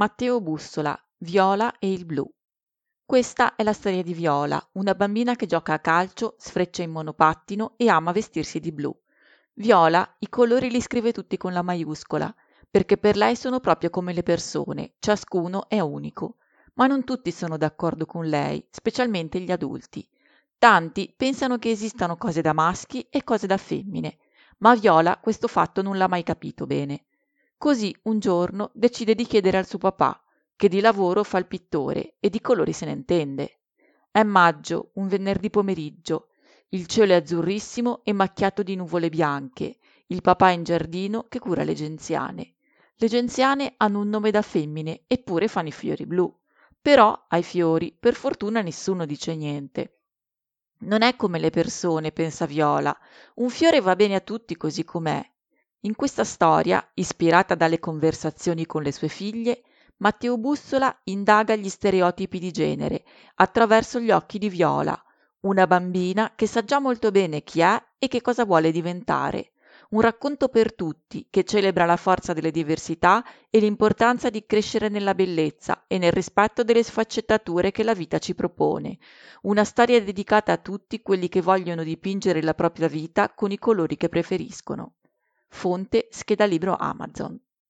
Matteo Bussola, Viola e il blu. Questa è la storia di Viola, una bambina che gioca a calcio, sfreccia in monopattino e ama vestirsi di blu. Viola i colori li scrive tutti con la maiuscola, perché per lei sono proprio come le persone, ciascuno è unico. Ma non tutti sono d'accordo con lei, specialmente gli adulti. Tanti pensano che esistano cose da maschi e cose da femmine, ma Viola questo fatto non l'ha mai capito bene. Così un giorno decide di chiedere al suo papà, che di lavoro fa il pittore e di colori se ne intende. È maggio, un venerdì pomeriggio. Il cielo è azzurrissimo e macchiato di nuvole bianche. Il papà è in giardino che cura le genziane. Le genziane hanno un nome da femmine, eppure fanno i fiori blu. Però ai fiori, per fortuna, nessuno dice niente. Non è come le persone, pensa Viola. Un fiore va bene a tutti così com'è. In questa storia, ispirata dalle conversazioni con le sue figlie, Matteo Bussola indaga gli stereotipi di genere attraverso gli occhi di Viola, una bambina che sa già molto bene chi è e che cosa vuole diventare. Un racconto per tutti che celebra la forza delle diversità e l'importanza di crescere nella bellezza e nel rispetto delle sfaccettature che la vita ci propone. Una storia dedicata a tutti quelli che vogliono dipingere la propria vita con i colori che preferiscono. Fonte scheda libro Amazon.